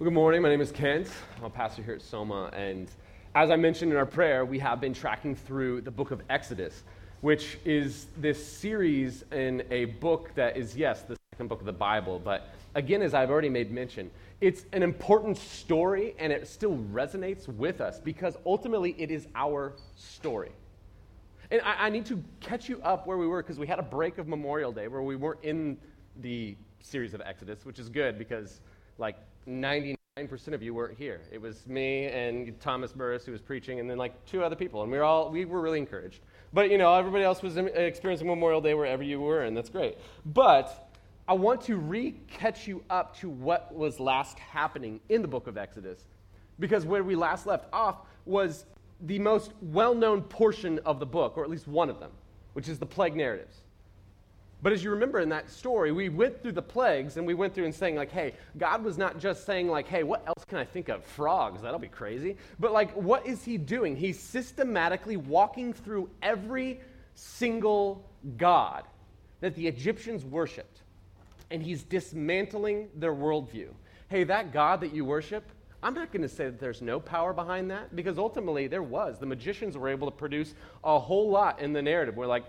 Well, good morning. My name is Kent. I'm a pastor here at Soma. And as I mentioned in our prayer, we have been tracking through the book of Exodus, which is this series in a book that is, yes, the second book of the Bible. But again, as I've already made mention, it's an important story and it still resonates with us because ultimately it is our story. And I, I need to catch you up where we were because we had a break of Memorial Day where we weren't in the series of Exodus, which is good because, like, 99% of you weren't here. It was me and Thomas Burris who was preaching, and then like two other people, and we were all we were really encouraged. But you know, everybody else was experiencing Memorial Day wherever you were, and that's great. But I want to re-catch you up to what was last happening in the book of Exodus, because where we last left off was the most well-known portion of the book, or at least one of them, which is the plague narratives. But as you remember in that story, we went through the plagues and we went through and saying, like, hey, God was not just saying, like, hey, what else can I think of? Frogs, that'll be crazy. But, like, what is he doing? He's systematically walking through every single God that the Egyptians worshiped. And he's dismantling their worldview. Hey, that God that you worship, I'm not going to say that there's no power behind that because ultimately there was. The magicians were able to produce a whole lot in the narrative. We're like,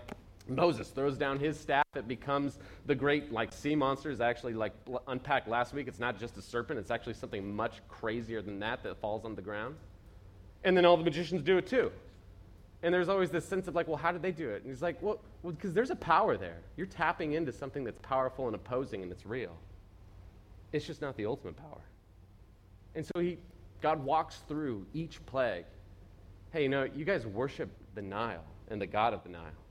Moses throws down his staff. It becomes the great like sea monsters. Actually, like unpacked last week, it's not just a serpent. It's actually something much crazier than that that falls on the ground. And then all the magicians do it too. And there's always this sense of like, well, how did they do it? And he's like, well, because well, there's a power there. You're tapping into something that's powerful and opposing, and it's real. It's just not the ultimate power. And so he, God walks through each plague. Hey, you know, you guys worship the Nile and the God of the Nile.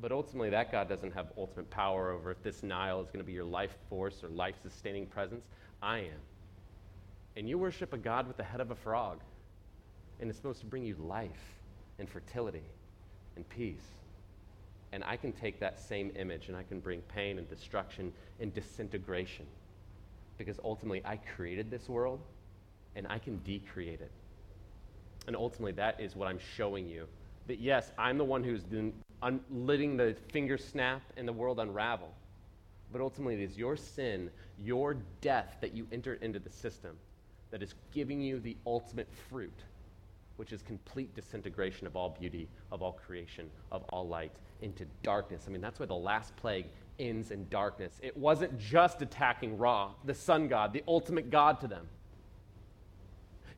But ultimately, that God doesn't have ultimate power over if this Nile is going to be your life force or life sustaining presence. I am. And you worship a God with the head of a frog, and it's supposed to bring you life and fertility and peace. And I can take that same image and I can bring pain and destruction and disintegration. Because ultimately, I created this world and I can decreate it. And ultimately, that is what I'm showing you. That yes, I'm the one who's un- letting the finger snap and the world unravel. But ultimately, it is your sin, your death that you entered into the system that is giving you the ultimate fruit, which is complete disintegration of all beauty, of all creation, of all light into darkness. I mean, that's why the last plague ends in darkness. It wasn't just attacking Ra, the sun god, the ultimate god to them.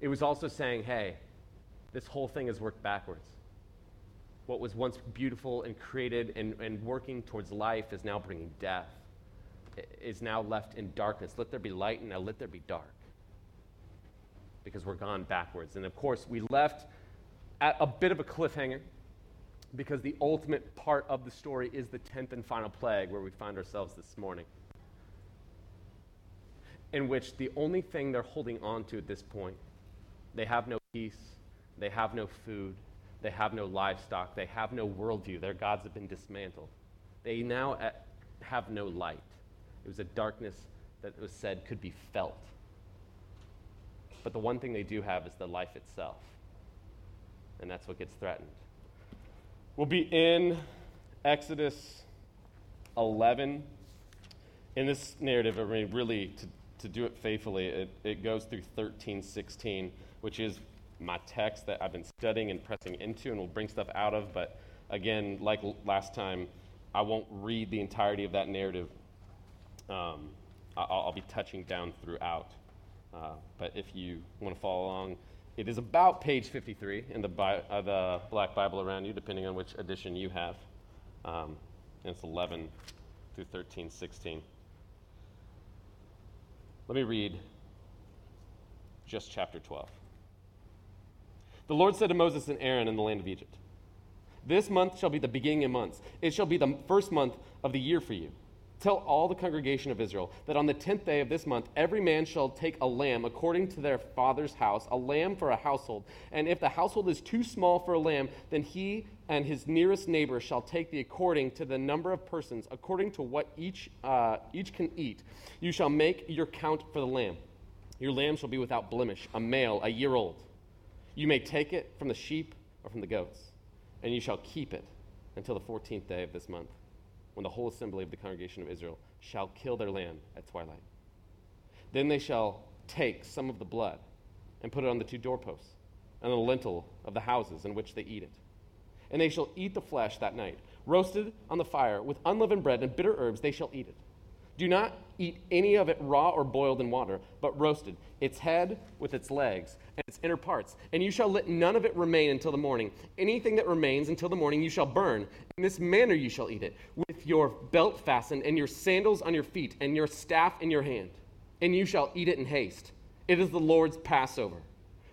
It was also saying, hey, this whole thing has worked backwards what was once beautiful and created and, and working towards life is now bringing death, is now left in darkness. Let there be light, and now let there be dark. Because we're gone backwards. And of course, we left at a bit of a cliffhanger because the ultimate part of the story is the 10th and final plague where we find ourselves this morning. In which the only thing they're holding on to at this point, they have no peace, they have no food, they have no livestock. They have no worldview. Their gods have been dismantled. They now uh, have no light. It was a darkness that was said could be felt. But the one thing they do have is the life itself. And that's what gets threatened. We'll be in Exodus 11. In this narrative, I mean, really, to, to do it faithfully, it, it goes through 13, 16, which is my text that I've been studying and pressing into and will bring stuff out of. But again, like last time, I won't read the entirety of that narrative. Um, I'll, I'll, be touching down throughout. Uh, but if you want to follow along, it is about page 53 in the, Bi- uh, the Black Bible around you, depending on which edition you have. Um, and it's 11 through 13, 16. Let me read just chapter 12. The Lord said to Moses and Aaron in the land of Egypt, This month shall be the beginning of months. It shall be the first month of the year for you. Tell all the congregation of Israel that on the tenth day of this month every man shall take a lamb according to their father's house, a lamb for a household. And if the household is too small for a lamb, then he and his nearest neighbor shall take the according to the number of persons, according to what each, uh, each can eat. You shall make your count for the lamb. Your lamb shall be without blemish, a male, a year old. You may take it from the sheep or from the goats, and you shall keep it until the 14th day of this month, when the whole assembly of the congregation of Israel shall kill their lamb at twilight. Then they shall take some of the blood and put it on the two doorposts and on the lintel of the houses in which they eat it. And they shall eat the flesh that night, roasted on the fire with unleavened bread and bitter herbs, they shall eat it. Do not eat any of it raw or boiled in water, but roasted, its head with its legs and its inner parts. And you shall let none of it remain until the morning. Anything that remains until the morning you shall burn. In this manner you shall eat it, with your belt fastened, and your sandals on your feet, and your staff in your hand. And you shall eat it in haste. It is the Lord's Passover.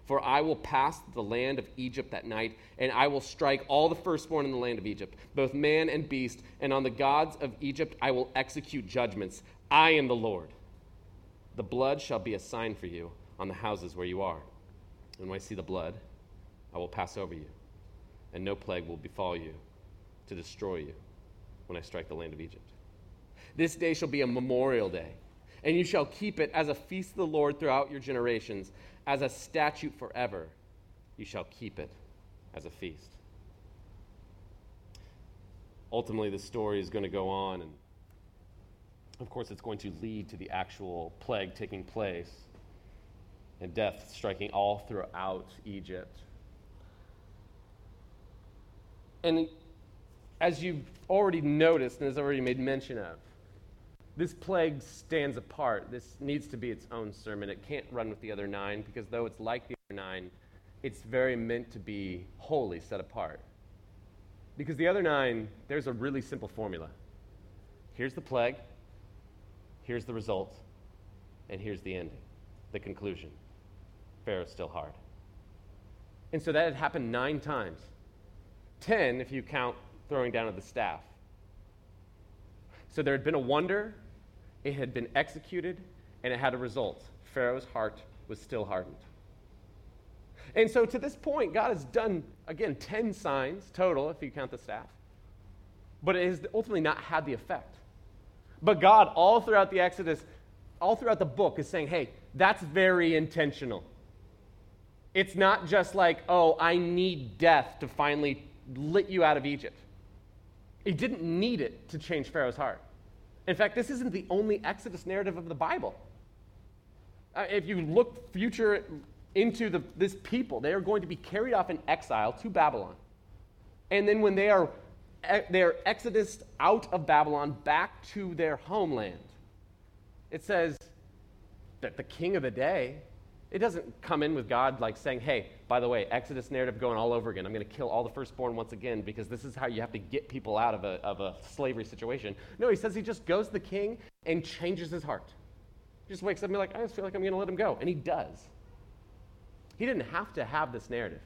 For I will pass the land of Egypt that night, and I will strike all the firstborn in the land of Egypt, both man and beast, and on the gods of Egypt I will execute judgments. I am the Lord. The blood shall be a sign for you on the houses where you are. And when I see the blood, I will pass over you, and no plague will befall you to destroy you when I strike the land of Egypt. This day shall be a memorial day, and you shall keep it as a feast of the Lord throughout your generations as a statute forever. You shall keep it as a feast. Ultimately, the story is going to go on, and of course, it's going to lead to the actual plague taking place and death striking all throughout Egypt. And as you've already noticed and has already made mention of, this plague stands apart. This needs to be its own sermon. It can't run with the other nine because though it's like the other nine, it's very meant to be wholly set apart. Because the other nine, there's a really simple formula. Here's the plague, here's the result, and here's the ending, the conclusion. Pharaoh's still hard. And so that had happened nine times. Ten if you count throwing down of the staff. So there had been a wonder, it had been executed, and it had a result. Pharaoh's heart was still hardened. And so to this point, God has done, again, 10 signs total, if you count the staff. But it has ultimately not had the effect. But God, all throughout the Exodus, all throughout the book, is saying, hey, that's very intentional. It's not just like, oh, I need death to finally let you out of Egypt. He didn't need it to change Pharaoh's heart. In fact, this isn't the only Exodus narrative of the Bible. Uh, if you look future into the, this people, they are going to be carried off in exile to Babylon. And then when they are, they are exodus out of Babylon back to their homeland, it says that the king of the day it doesn't come in with God like saying, hey, by the way, Exodus narrative going all over again. I'm going to kill all the firstborn once again because this is how you have to get people out of a, of a slavery situation. No, he says he just goes to the king and changes his heart. He just wakes up and be like, I just feel like I'm going to let him go. And he does. He didn't have to have this narrative.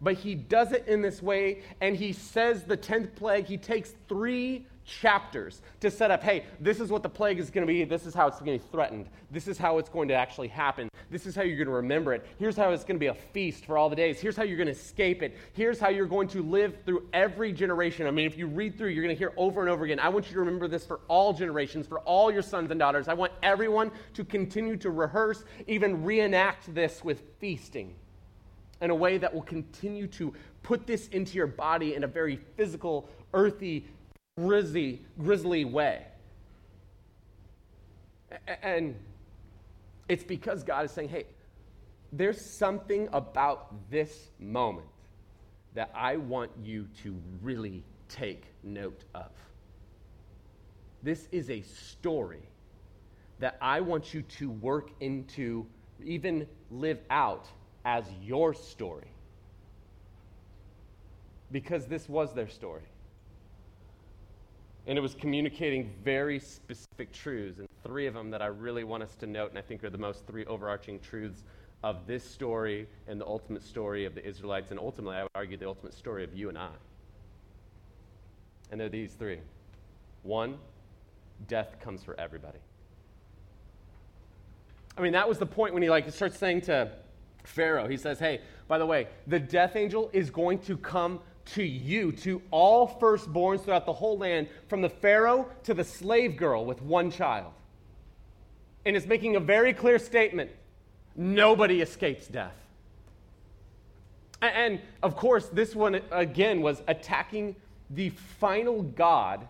But he does it in this way, and he says the 10th plague, he takes three chapters to set up hey, this is what the plague is going to be. This is how it's going to be threatened. This is how it's going to actually happen. This is how you're going to remember it. Here's how it's going to be a feast for all the days. Here's how you're going to escape it. Here's how you're going to live through every generation. I mean, if you read through, you're going to hear over and over again. I want you to remember this for all generations, for all your sons and daughters. I want everyone to continue to rehearse, even reenact this with feasting in a way that will continue to put this into your body in a very physical, earthy, grisly, grisly way. And it's because God is saying, hey, there's something about this moment that I want you to really take note of. This is a story that I want you to work into, even live out as your story. Because this was their story and it was communicating very specific truths. And three of them that I really want us to note, and I think are the most three overarching truths of this story and the ultimate story of the Israelites, and ultimately, I would argue, the ultimate story of you and I. And they're these three one, death comes for everybody. I mean, that was the point when he like starts saying to Pharaoh, he says, Hey, by the way, the death angel is going to come to you, to all firstborns throughout the whole land, from the Pharaoh to the slave girl with one child. And it's making a very clear statement nobody escapes death. And of course, this one again was attacking the final God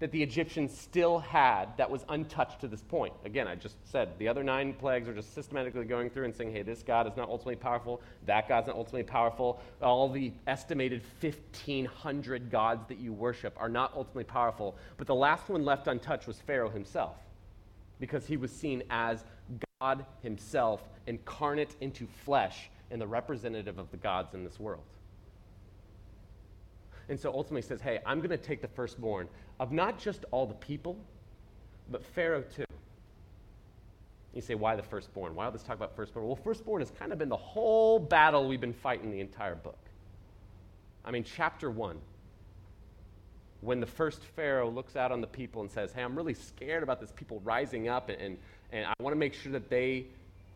that the Egyptians still had that was untouched to this point. Again, I just said the other nine plagues are just systematically going through and saying, hey, this God is not ultimately powerful, that God's not ultimately powerful. All the estimated 1,500 gods that you worship are not ultimately powerful. But the last one left untouched was Pharaoh himself, because he was seen as God himself incarnate into flesh and the representative of the gods in this world. And so ultimately says, hey, I'm going to take the firstborn of not just all the people, but Pharaoh too. You say, why the firstborn? Why all this talk about firstborn? Well, firstborn has kind of been the whole battle we've been fighting the entire book. I mean, chapter one, when the first Pharaoh looks out on the people and says, hey, I'm really scared about this people rising up, and, and, and I want to make sure that they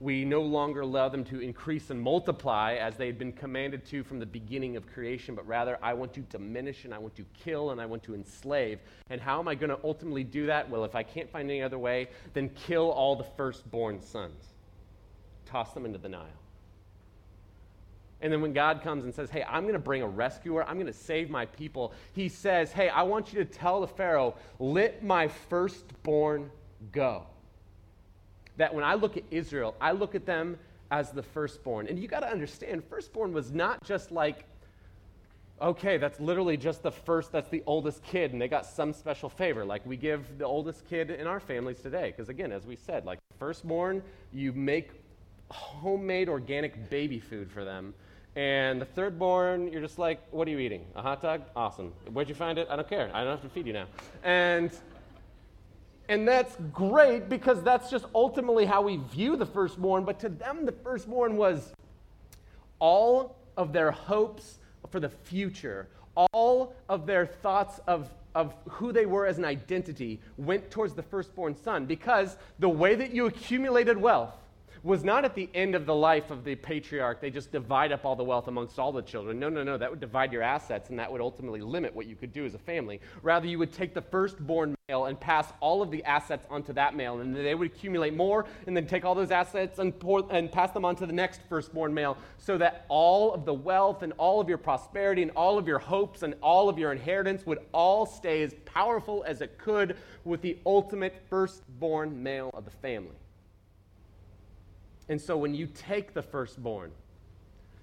we no longer allow them to increase and multiply as they had been commanded to from the beginning of creation, but rather I want to diminish and I want to kill and I want to enslave. And how am I going to ultimately do that? Well, if I can't find any other way, then kill all the firstborn sons, toss them into the Nile. And then when God comes and says, Hey, I'm going to bring a rescuer, I'm going to save my people, he says, Hey, I want you to tell the Pharaoh, let my firstborn go that when I look at Israel, I look at them as the firstborn. And you got to understand, firstborn was not just like, okay, that's literally just the first, that's the oldest kid, and they got some special favor. Like we give the oldest kid in our families today. Because again, as we said, like firstborn, you make homemade organic baby food for them. And the thirdborn, you're just like, what are you eating? A hot dog? Awesome. Where'd you find it? I don't care. I don't have to feed you now. And and that's great because that's just ultimately how we view the firstborn. But to them, the firstborn was all of their hopes for the future, all of their thoughts of, of who they were as an identity went towards the firstborn son because the way that you accumulated wealth was not at the end of the life of the patriarch, they just divide up all the wealth amongst all the children. No, no, no, that would divide your assets and that would ultimately limit what you could do as a family. Rather, you would take the firstborn male and pass all of the assets onto that male, and they would accumulate more and then take all those assets and, pour, and pass them on to the next firstborn male so that all of the wealth and all of your prosperity and all of your hopes and all of your inheritance would all stay as powerful as it could with the ultimate firstborn male of the family. And so when you take the firstborn,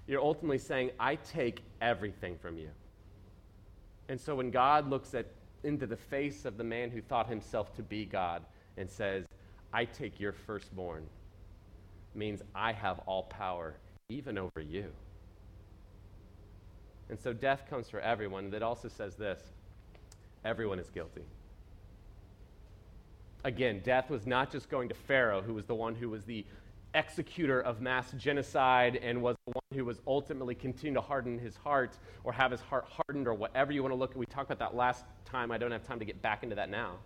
you're ultimately saying, I take everything from you. And so when God looks at into the face of the man who thought himself to be God and says, I take your firstborn, means I have all power, even over you. And so death comes for everyone. That also says this everyone is guilty. Again, death was not just going to Pharaoh, who was the one who was the executor of mass genocide and was the one who was ultimately continuing to harden his heart or have his heart hardened or whatever you want to look at. We talked about that last time. I don't have time to get back into that now.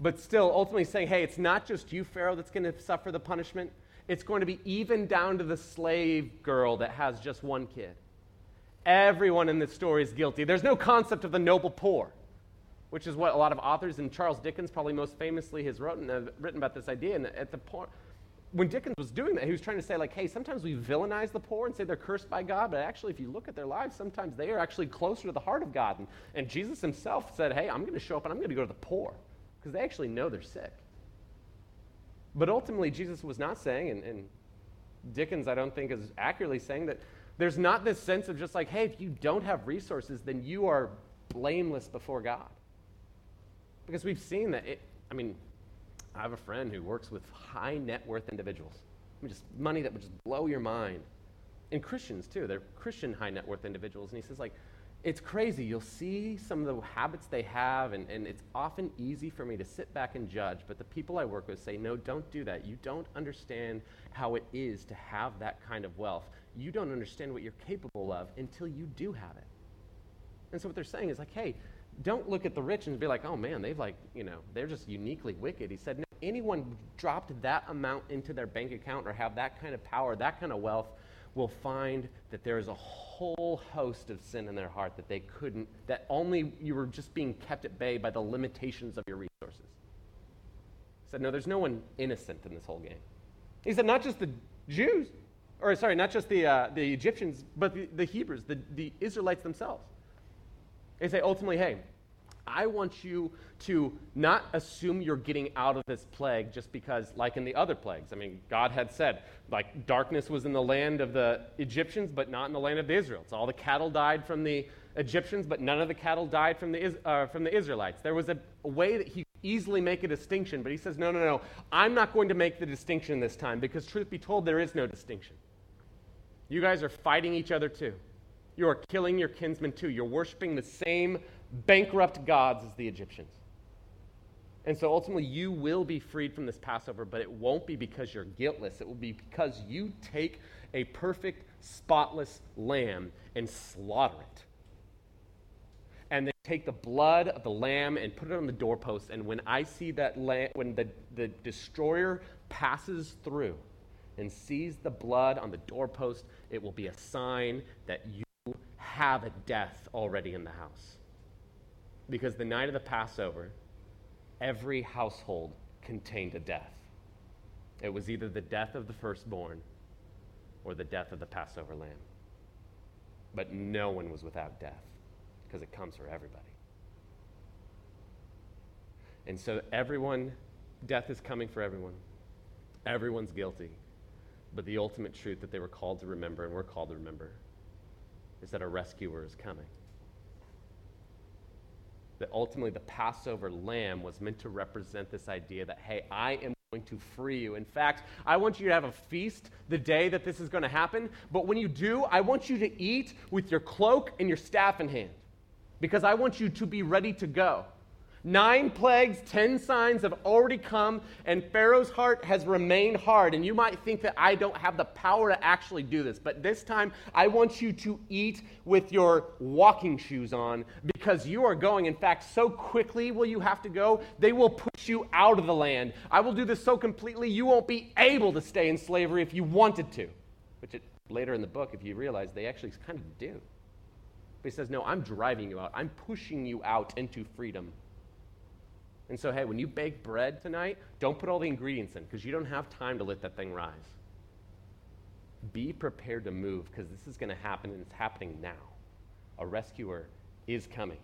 But still, ultimately saying, hey, it's not just you, Pharaoh, that's going to suffer the punishment. It's going to be even down to the slave girl that has just one kid. Everyone in this story is guilty. There's no concept of the noble poor, which is what a lot of authors, and Charles Dickens probably most famously has written, uh, written about this idea. And at the point, when Dickens was doing that, he was trying to say, like, hey, sometimes we villainize the poor and say they're cursed by God, but actually, if you look at their lives, sometimes they are actually closer to the heart of God. And, and Jesus himself said, hey, I'm going to show up and I'm going to go to the poor because they actually know they're sick. But ultimately, Jesus was not saying, and, and Dickens, I don't think, is accurately saying that there's not this sense of just like, hey, if you don't have resources, then you are blameless before God. Because we've seen that it, I mean, I have a friend who works with high net worth individuals. I mean, just money that would just blow your mind. And Christians, too. They're Christian high net worth individuals. And he says, like, it's crazy. You'll see some of the habits they have, and, and it's often easy for me to sit back and judge. But the people I work with say, no, don't do that. You don't understand how it is to have that kind of wealth. You don't understand what you're capable of until you do have it. And so what they're saying is like, hey, don't look at the rich and be like, oh man, they've like, you know, they're just uniquely wicked. He said, no, anyone dropped that amount into their bank account or have that kind of power, that kind of wealth, will find that there is a whole host of sin in their heart that they couldn't, that only you were just being kept at bay by the limitations of your resources. He said, no, there's no one innocent in this whole game. He said, not just the Jews, or sorry, not just the, uh, the Egyptians, but the, the Hebrews, the, the Israelites themselves. They say ultimately, hey, I want you to not assume you're getting out of this plague just because, like in the other plagues. I mean, God had said, like, darkness was in the land of the Egyptians, but not in the land of the Israelites. All the cattle died from the Egyptians, but none of the cattle died from the, uh, from the Israelites. There was a, a way that he easily make a distinction, but he says, no, no, no, I'm not going to make the distinction this time because, truth be told, there is no distinction. You guys are fighting each other too. You are killing your kinsmen too. You're worshiping the same bankrupt gods as the Egyptians. And so ultimately, you will be freed from this Passover, but it won't be because you're guiltless. It will be because you take a perfect, spotless lamb and slaughter it. And then take the blood of the lamb and put it on the doorpost. And when I see that lamb, when the, the destroyer passes through and sees the blood on the doorpost, it will be a sign that you have a death already in the house. Because the night of the Passover, every household contained a death. It was either the death of the firstborn or the death of the Passover lamb. But no one was without death because it comes for everybody. And so, everyone, death is coming for everyone. Everyone's guilty. But the ultimate truth that they were called to remember, and we're called to remember, is that a rescuer is coming that ultimately the Passover lamb was meant to represent this idea that, hey, I am going to free you. In fact, I want you to have a feast the day that this is going to happen. But when you do, I want you to eat with your cloak and your staff in hand because I want you to be ready to go. Nine plagues, ten signs have already come, and Pharaoh's heart has remained hard. And you might think that I don't have the power to actually do this, but this time I want you to eat with your walking shoes on because you are going. In fact, so quickly will you have to go, they will push you out of the land. I will do this so completely, you won't be able to stay in slavery if you wanted to. Which it, later in the book, if you realize, they actually kind of do. But he says, No, I'm driving you out, I'm pushing you out into freedom. And so, hey, when you bake bread tonight, don't put all the ingredients in because you don't have time to let that thing rise. Be prepared to move because this is going to happen and it's happening now. A rescuer is coming.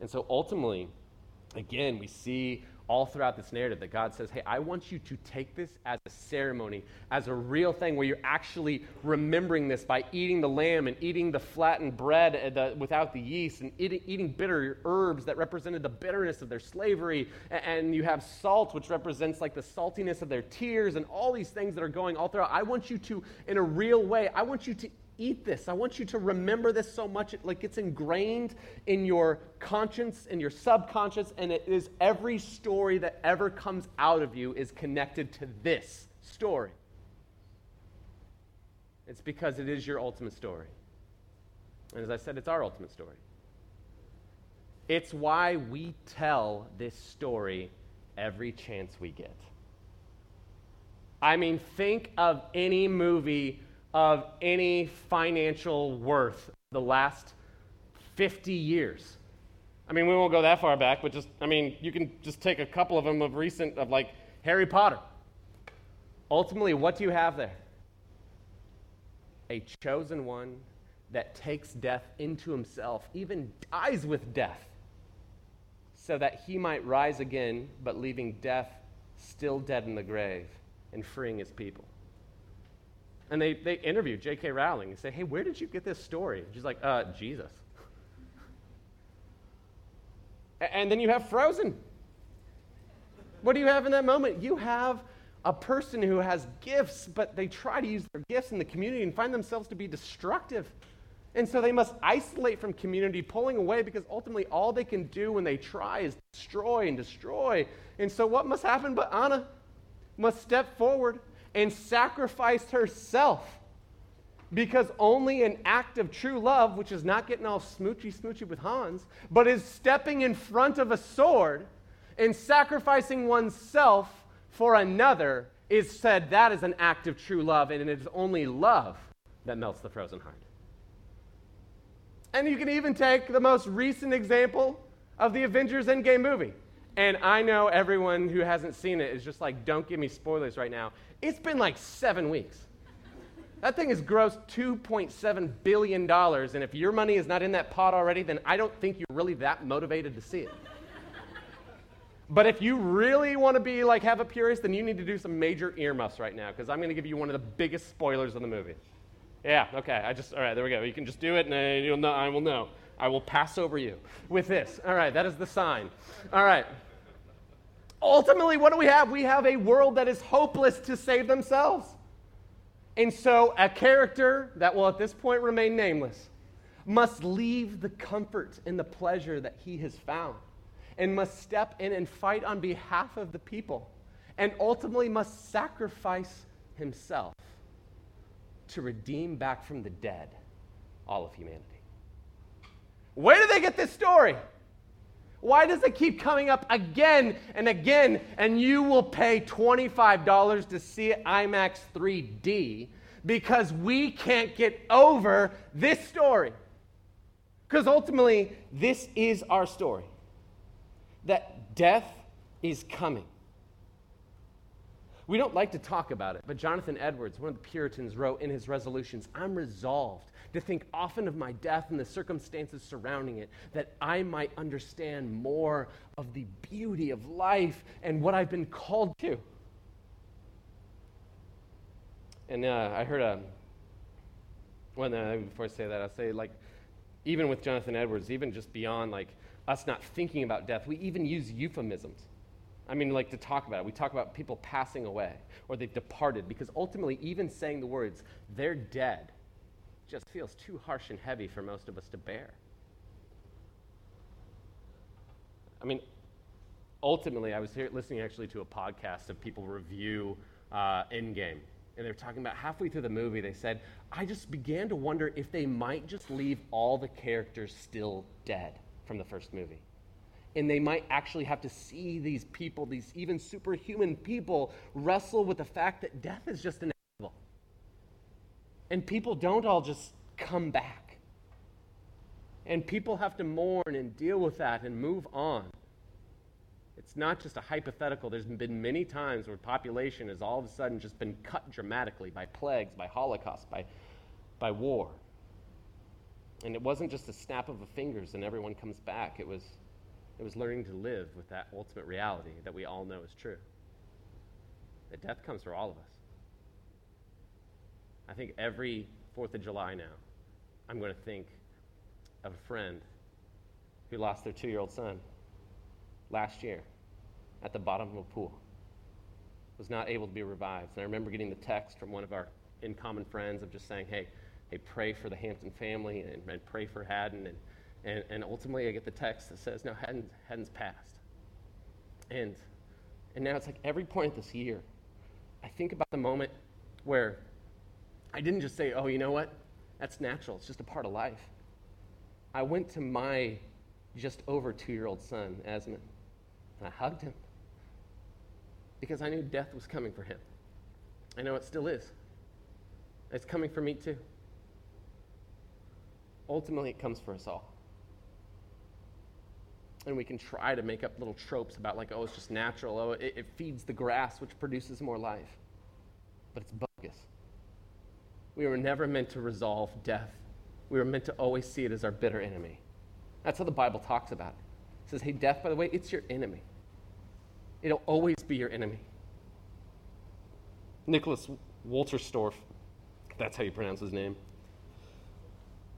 And so ultimately, again, we see all throughout this narrative that God says, Hey, I want you to take this as a ceremony, as a real thing where you're actually remembering this by eating the lamb and eating the flattened bread uh, the, without the yeast and eating, eating, bitter herbs that represented the bitterness of their slavery. And you have salt, which represents like the saltiness of their tears and all these things that are going all throughout. I want you to, in a real way, I want you to eat this. I want you to remember this so much, it, like it's ingrained in your conscience, in your subconscious, and it is every story that ever comes out of you is connected to this story. It's because it is your ultimate story. And as I said, it's our ultimate story. It's why we tell this story every chance we get. I mean, think of any movie of any financial worth the last 50 years. I mean, we won't go that far back, but just, I mean, you can just take a couple of them of recent, of like Harry Potter. Ultimately, what do you have there? A chosen one that takes death into himself, even dies with death, so that he might rise again, but leaving death still dead in the grave and freeing his people. And they, they interview J.K. Rowling and say, hey, where did you get this story? And she's like, uh, Jesus. and then you have Frozen. What do you have in that moment? You have a person who has gifts, but they try to use their gifts in the community and find themselves to be destructive. And so they must isolate from community, pulling away because ultimately all they can do when they try is destroy and destroy. And so what must happen? But Anna must step forward and sacrificed herself because only an act of true love, which is not getting all smoochy smoochy with Hans, but is stepping in front of a sword and sacrificing oneself for another, is said that is an act of true love, and it is only love that melts the frozen heart. And you can even take the most recent example of the Avengers Endgame movie. And I know everyone who hasn't seen it is just like, don't give me spoilers right now. It's been like seven weeks. That thing has grossed $2.7 billion. And if your money is not in that pot already, then I don't think you're really that motivated to see it. but if you really want to be like, have a purist, then you need to do some major earmuffs right now, because I'm going to give you one of the biggest spoilers of the movie. Yeah, okay. I just, all right, there we go. You can just do it, and you'll know, I will know. I will pass over you with this. All right, that is the sign. All right. Ultimately, what do we have? We have a world that is hopeless to save themselves. And so, a character that will at this point remain nameless must leave the comfort and the pleasure that he has found and must step in and fight on behalf of the people and ultimately must sacrifice himself to redeem back from the dead all of humanity. Where do they get this story? Why does it keep coming up again and again? And you will pay $25 to see it IMAX 3D because we can't get over this story. Because ultimately, this is our story that death is coming. We don't like to talk about it, but Jonathan Edwards, one of the Puritans, wrote in his resolutions I'm resolved to think often of my death and the circumstances surrounding it, that I might understand more of the beauty of life and what I've been called to. And uh, I heard a, well, no, before I say that, I'll say, like, even with Jonathan Edwards, even just beyond, like, us not thinking about death, we even use euphemisms. I mean, like to talk about it. We talk about people passing away or they've departed because ultimately, even saying the words, they're dead, just feels too harsh and heavy for most of us to bear. I mean, ultimately, I was here listening actually to a podcast of people review uh, Endgame. And they were talking about halfway through the movie, they said, I just began to wonder if they might just leave all the characters still dead from the first movie. And they might actually have to see these people, these even superhuman people, wrestle with the fact that death is just an and people don't all just come back. And people have to mourn and deal with that and move on. It's not just a hypothetical. There's been many times where population has all of a sudden just been cut dramatically by plagues, by holocaust, by, by war. And it wasn't just a snap of the fingers and everyone comes back. It was, it was learning to live with that ultimate reality that we all know is true. That death comes for all of us. I think every 4th of July now, I'm going to think of a friend who lost their two year old son last year at the bottom of a pool, was not able to be revived. And I remember getting the text from one of our in common friends of just saying, hey, hey, pray for the Hampton family and, and pray for Haddon. And, and, and ultimately, I get the text that says, no, Haddon, Haddon's passed. And, and now it's like every point this year, I think about the moment where I didn't just say, oh, you know what? That's natural. It's just a part of life. I went to my just over two year old son, Asmund, and I hugged him because I knew death was coming for him. I know it still is. It's coming for me too. Ultimately, it comes for us all. And we can try to make up little tropes about, like, oh, it's just natural. Oh, it, it feeds the grass, which produces more life. But it's bogus. We were never meant to resolve death. We were meant to always see it as our bitter enemy. That's how the Bible talks about it. It says, hey, death, by the way, it's your enemy. It'll always be your enemy. Nicholas Wolterstorff, that's how you pronounce his name,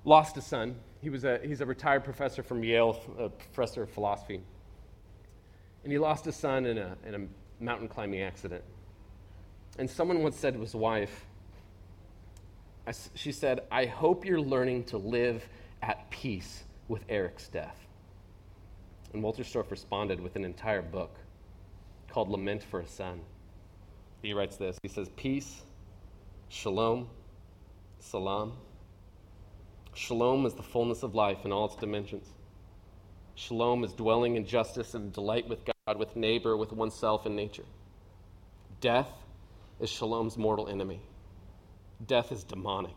lost a son. He was a, he's a retired professor from Yale, a professor of philosophy. And he lost a son in a, in a mountain climbing accident. And someone once said to his wife, she said, I hope you're learning to live at peace with Eric's death. And Wolterstorff responded with an entire book called Lament for a Son. He writes this He says, Peace, shalom, salam. Shalom is the fullness of life in all its dimensions. Shalom is dwelling in justice and delight with God, with neighbor, with oneself and nature. Death is shalom's mortal enemy. Death is demonic.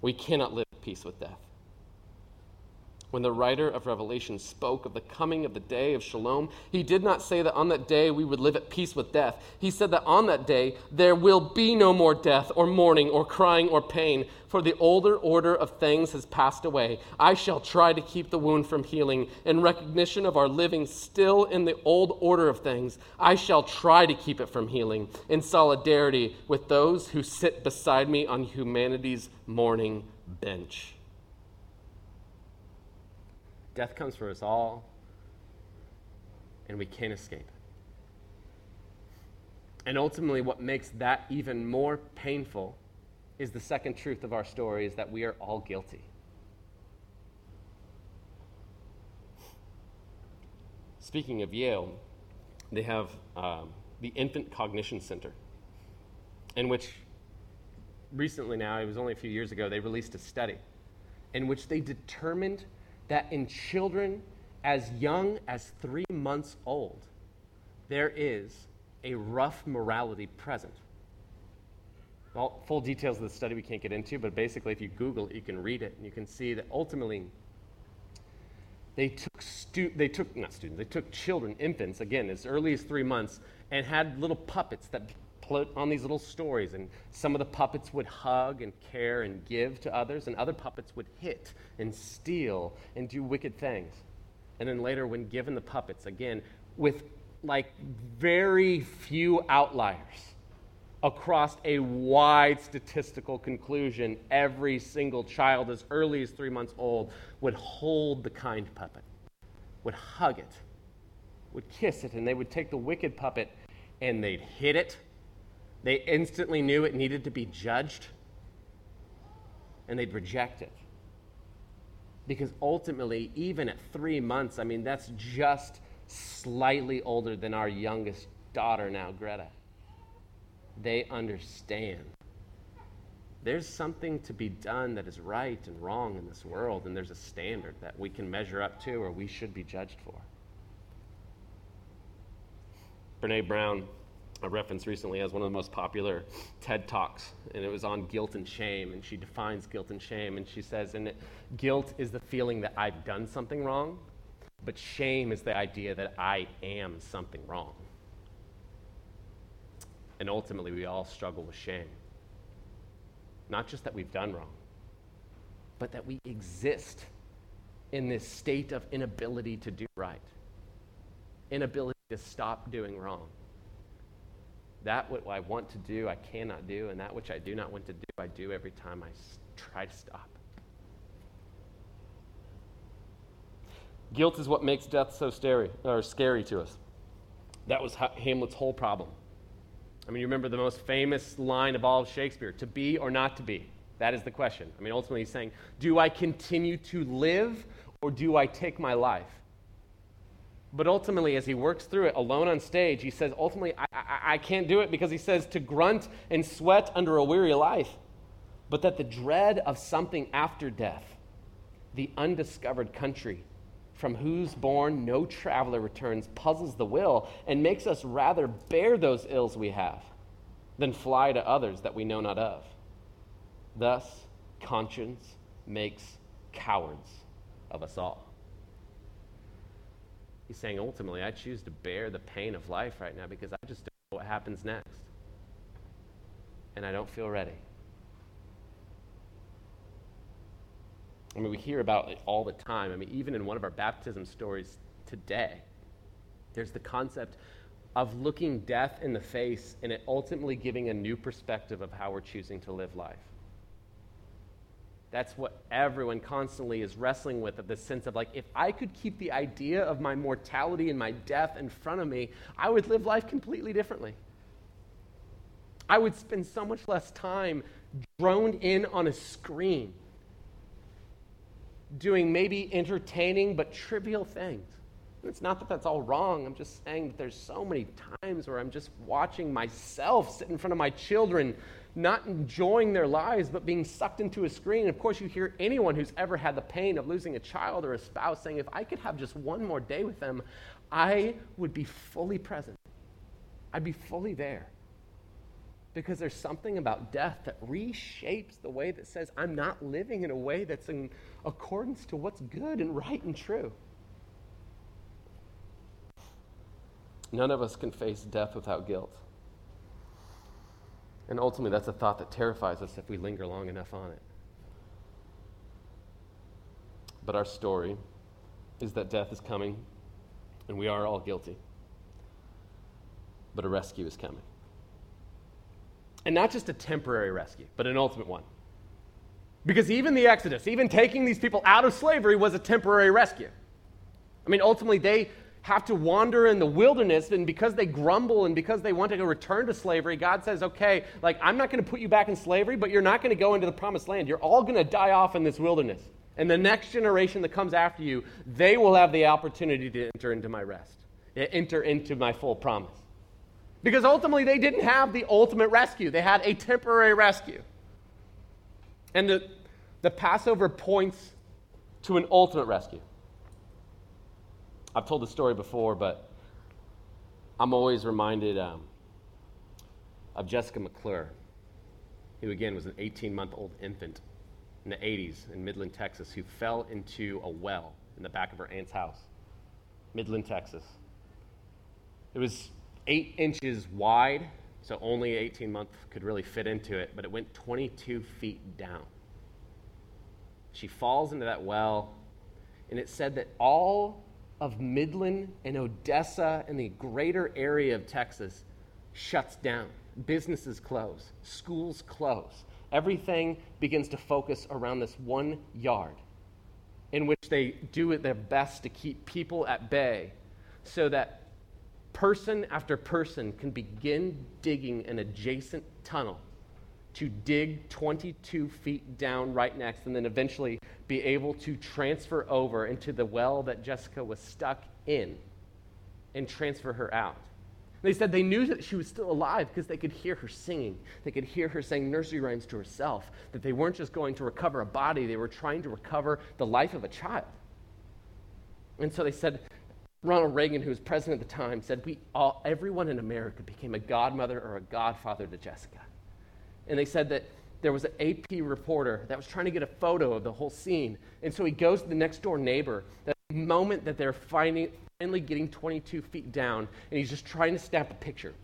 We cannot live at peace with death. When the writer of Revelation spoke of the coming of the day of Shalom, he did not say that on that day we would live at peace with death. He said that on that day there will be no more death or mourning or crying or pain, for the older order of things has passed away. I shall try to keep the wound from healing. In recognition of our living still in the old order of things, I shall try to keep it from healing in solidarity with those who sit beside me on humanity's mourning bench. Death comes for us all, and we can't escape. And ultimately, what makes that even more painful is the second truth of our story is that we are all guilty. Speaking of Yale, they have um, the Infant Cognition Center, in which recently now, it was only a few years ago, they released a study in which they determined that in children as young as three months old, there is a rough morality present. Well, full details of the study we can't get into, but basically, if you Google it, you can read it and you can see that ultimately they took, stu- they took not students, they took children, infants, again, as early as three months, and had little puppets that put on these little stories. And some of the puppets would hug and care and give to others, and other puppets would hit and steal and do wicked things. And then later, when given the puppets, again, with like very few outliers across a wide statistical conclusion, every single child as early as three months old would hold the kind puppet, would hug it, would kiss it, and they would take the wicked puppet and they'd hit it they instantly knew it needed to be judged, and they'd reject it. Because ultimately, even at three months, I mean, that's just slightly older than our youngest daughter now, Greta. They understand. There's something to be done that is right and wrong in this world, and there's a standard that we can measure up to or we should be judged for. Brene Brown a reference recently as one of the most popular TED Talks, and it was on guilt and shame. And she defines guilt and shame, and she says, and guilt is the feeling that I've done something wrong, but shame is the idea that I am something wrong. And ultimately, we all struggle with shame. Not just that we've done wrong, but that we exist in this state of inability to do right, inability to stop doing wrong. That what I want to do, I cannot do, and that which I do not want to do, I do every time I try to stop. Guilt is what makes death so scary, or scary to us. That was Hamlet's whole problem. I mean, you remember the most famous line of all of Shakespeare to be or not to be? That is the question. I mean, ultimately, he's saying, Do I continue to live or do I take my life? But ultimately, as he works through it alone on stage, he says, ultimately, I, I, I, can't do it because he says to grunt and sweat under a weary life, but that the dread of something after death, the undiscovered country, from whose bourne no traveler returns, puzzles the will and makes us rather bear those ills we have than fly to others that we know not of. Thus, conscience makes cowards of us all. He's saying ultimately, I choose to bear the pain of life right now because I just don't know what happens next. And I don't feel ready. I mean, we hear about it all the time. I mean, even in one of our baptism stories today, there's the concept of looking death in the face and it ultimately giving a new perspective of how we're choosing to live life. That's what everyone constantly is wrestling with of this sense of like, if I could keep the idea of my mortality and my death in front of me, I would live life completely differently. I would spend so much less time droned in on a screen, doing maybe entertaining but trivial things. it's not that that's all wrong. I'm just saying that there's so many times where I'm just watching myself sit in front of my children not enjoying their lives, but being sucked into a screen. And of course, you hear anyone who's ever had the pain of losing a child or a spouse saying, if I could have just one more day with them, I would be fully present. I'd be fully there. Because there's something about death that reshapes the way that says, I'm not living in a way that's in accordance to what's good and right and true. None of us can face death without guilt. And ultimately, that's a thought that terrifies us if we linger long enough on it. But our story is that death is coming, and we are all guilty. But a rescue is coming. And not just a temporary rescue, but an ultimate one. Because even the Exodus, even taking these people out of slavery, was a temporary rescue. I mean, ultimately, they have to wander in the wilderness, and because they grumble and because they want to return to slavery, God says, okay, like, I'm not going to put you back in slavery, but you're not going to go into the promised land. You're all going to die off in this wilderness. And the next generation that comes after you, they will have the opportunity to enter into my rest, eh, enter into my full promise. Because ultimately, they didn't have the ultimate rescue, they had a temporary rescue. And the, the Passover points to an ultimate rescue. I've told the story before, but I'm always reminded um, of Jessica McClure, who again was an 18 month old infant in the 80s in Midland, Texas, who fell into a well in the back of her aunt's house. Midland, Texas. It was eight inches wide, so only 18 month could really fit into it, but it went 22 feet down. She falls into that well, and it said that all of Midland and Odessa and the greater area of Texas shuts down. Businesses close, schools close. Everything begins to focus around this one yard in which they do their best to keep people at bay so that person after person can begin digging an adjacent tunnel to dig 22 feet down right next and then eventually be able to transfer over into the well that Jessica was stuck in and transfer her out. They said they knew that she was still alive because they could hear her singing. They could hear her saying nursery rhymes to herself, that they weren't just going to recover a body, they were trying to recover the life of a child. And so they said, Ronald Reagan, who was president at the time, said, we all, everyone in America became a godmother or a godfather to Jessica and they said that there was an AP reporter that was trying to get a photo of the whole scene. And so he goes to the next door neighbor, the moment that they're finally getting 22 feet down, and he's just trying to snap a picture.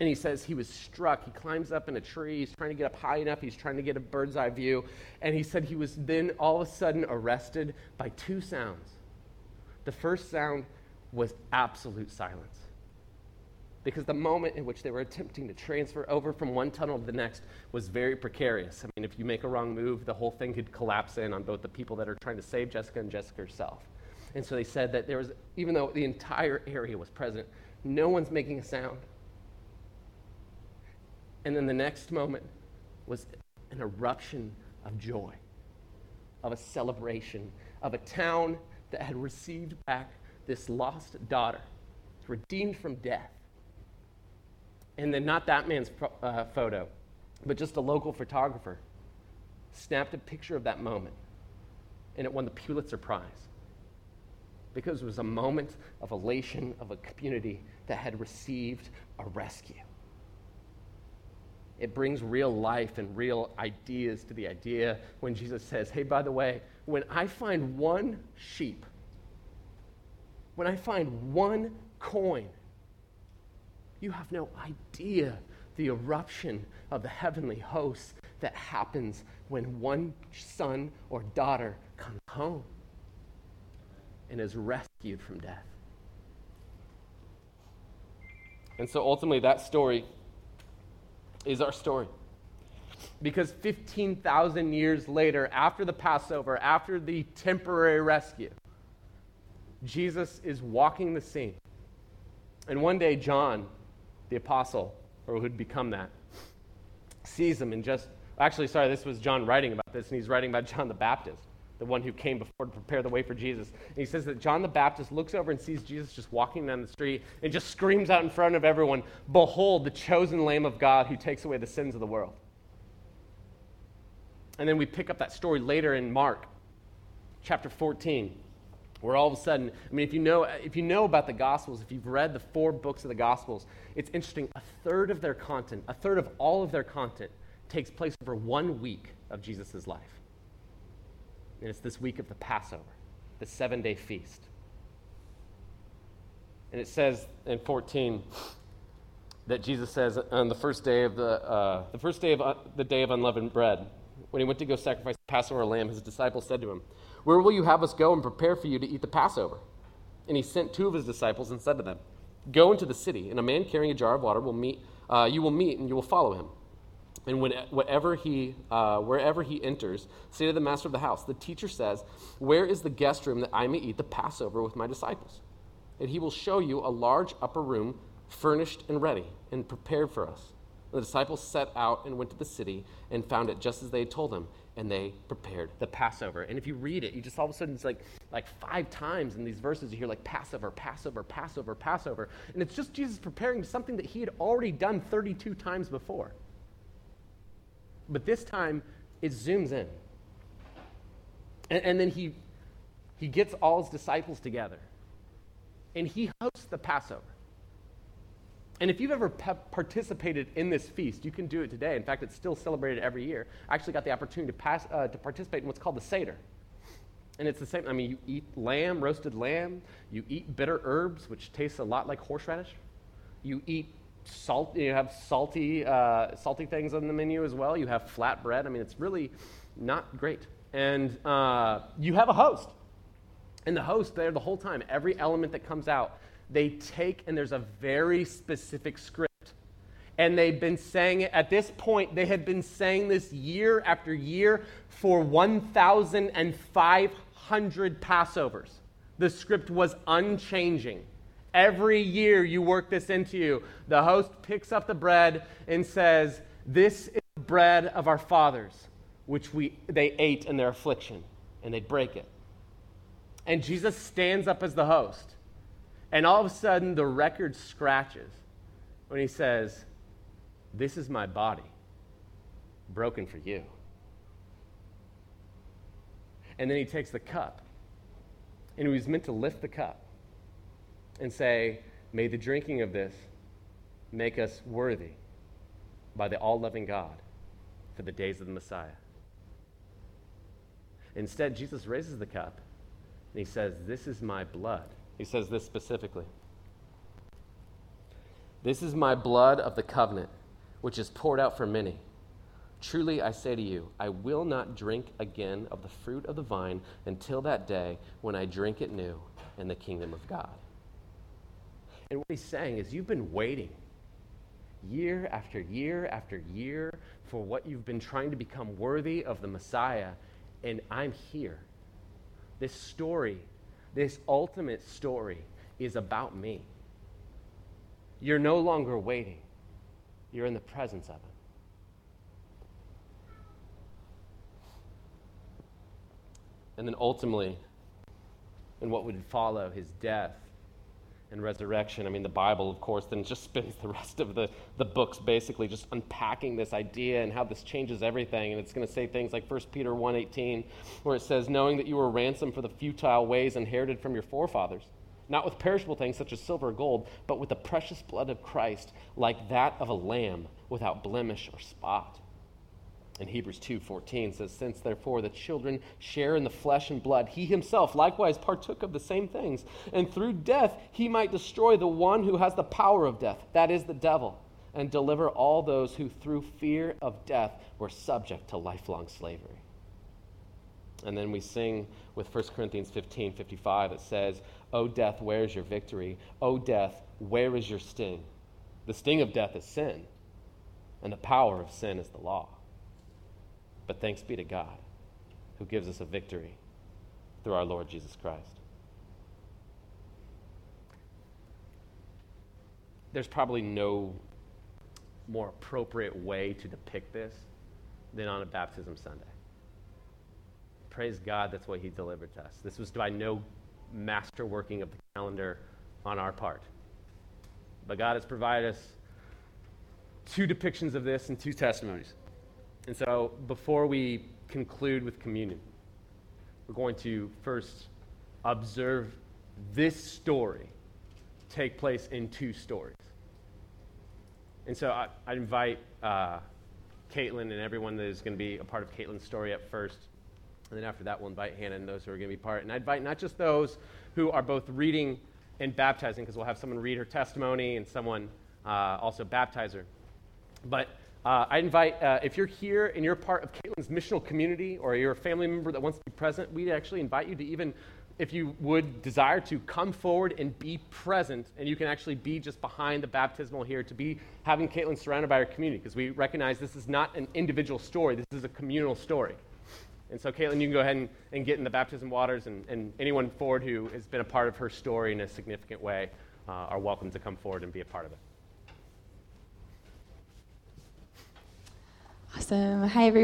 And he says he was struck. He climbs up in a tree. He's trying to get up high enough. He's trying to get a bird's eye view. And he said he was then all of a sudden arrested by two sounds. The first sound was absolute silence because the moment in which they were attempting to transfer over from one tunnel to the next was very precarious. I mean, if you make a wrong move, the whole thing could collapse in on both the people that are trying to save Jessica and Jessica herself. And so they said that there was, even though the entire area was present, no one's making a sound. And then the next moment was an eruption of joy, of a celebration, of a town that had received back this lost daughter, redeemed from death and then not that man's uh, photo, but just a local photographer snapped a picture of that moment, and it won the Pulitzer Prize because it was a moment of elation of a community that had received a rescue. It brings real life and real ideas to the idea when Jesus says, Hey, by the way, when I find one sheep, when I find one coin, you have no idea the eruption of the heavenly hosts that happens when one son or daughter comes home and is rescued from death. And so ultimately, that story is our story. Because 15,000 years later, after the Passover, after the temporary rescue, Jesus is walking the scene. And one day, John the apostle, or who'd become that, sees him and just, actually, sorry, this was John writing about this, and he's writing about John the Baptist, the one who came before to prepare the way for Jesus. And he says that John the Baptist looks over and sees Jesus just walking down the street and just screams out in front of everyone, Behold, the chosen Lamb of God who takes away the sins of the world. And then we pick up that story later in Mark chapter 14, where all of a sudden, I mean, if you know, if you know about the Gospels, if you've read the four books of the Gospels, it's interesting. A third of their content, a third of all of their content, takes place over one week of Jesus' life. And it's this week of the Passover, the seven day feast. And it says in 14 that Jesus says on the first day of the, uh, the first day of uh, the day of unleavened bread, when he went to go sacrifice the Passover lamb, his disciples said to him, where will you have us go and prepare for you to eat the Passover? And he sent two of his disciples and said to them, Go into the city, and a man carrying a jar of water will meet, uh, you will meet, and you will follow him. And when, whatever he, uh, wherever he enters, say to the master of the house, The teacher says, Where is the guest room that I may eat the Passover with my disciples? And he will show you a large upper room, furnished and ready, and prepared for us. The disciples set out and went to the city and found it just as they had told him and they prepared the Passover. And if you read it, you just all of a sudden it's like like five times in these verses you hear like Passover, Passover, Passover, Passover, and it's just Jesus preparing something that he had already done 32 times before. But this time it zooms in, and, and then he he gets all his disciples together, and he hosts the Passover. And if you've ever pe- participated in this feast, you can do it today. In fact, it's still celebrated every year. I actually got the opportunity to, pass, uh, to participate in what's called the Seder. And it's the same. I mean, you eat lamb, roasted lamb. You eat bitter herbs, which tastes a lot like horseradish. You eat salt. You have salty, uh, salty things on the menu as well. You have flat bread. I mean, it's really not great. And uh, you have a host. And the host there the whole time. Every element that comes out they take, and there's a very specific script. And they've been saying it, at this point, they had been saying this year after year for 1,500 Passovers. The script was unchanging. Every year you work this into you. The host picks up the bread and says, This is the bread of our fathers, which we, they ate in their affliction. And they break it. And Jesus stands up as the host. And all of a sudden, the record scratches when he says, This is my body, broken for you. And then he takes the cup, and he was meant to lift the cup and say, May the drinking of this make us worthy by the all loving God for the days of the Messiah. Instead, Jesus raises the cup and he says, This is my blood he says this specifically This is my blood of the covenant, which is poured out for many. Truly I say to you, I will not drink again of the fruit of the vine until that day when I drink it new in the kingdom of God. And what he's saying is, you've been waiting year after year after year for what you've been trying to become worthy of the Messiah, and I'm here. This story this ultimate story is about me. You're no longer waiting, you're in the presence of Him. And then ultimately, in what would follow his death, and resurrection. I mean, the Bible, of course, then just spends the rest of the, the books basically just unpacking this idea and how this changes everything. And it's going to say things like 1 Peter 1.18, where it says, knowing that you were ransomed for the futile ways inherited from your forefathers, not with perishable things such as silver or gold, but with the precious blood of Christ, like that of a lamb without blemish or spot. In Hebrews 2:14 says since therefore the children share in the flesh and blood he himself likewise partook of the same things and through death he might destroy the one who has the power of death that is the devil and deliver all those who through fear of death were subject to lifelong slavery. And then we sing with 1 Corinthians 15 55, it says, O death, where is your victory? O death, where is your sting? The sting of death is sin, and the power of sin is the law. But thanks be to God who gives us a victory through our Lord Jesus Christ. There's probably no more appropriate way to depict this than on a baptism Sunday. Praise God, that's what He delivered to us. This was by no master working of the calendar on our part. But God has provided us two depictions of this and two testimonies. And so before we conclude with communion, we're going to first observe this story take place in two stories. And so I, I invite uh, Caitlin and everyone that is going to be a part of Caitlin's story at first. And then after that, we'll invite Hannah and those who are going to be part. And I invite not just those who are both reading and baptizing, because we'll have someone read her testimony and someone uh, also baptize her. But uh, I invite, uh, if you're here and you're part of Caitlin's missional community or you're a family member that wants to be present, we actually invite you to even, if you would desire to, come forward and be present. And you can actually be just behind the baptismal here to be having Caitlin surrounded by our community because we recognize this is not an individual story, this is a communal story. And so, Caitlin, you can go ahead and, and get in the baptism waters, and, and, anyone forward who has been a part of her story in a significant way uh, are welcome to come forward and be a part of it. Awesome. Hi, everyone.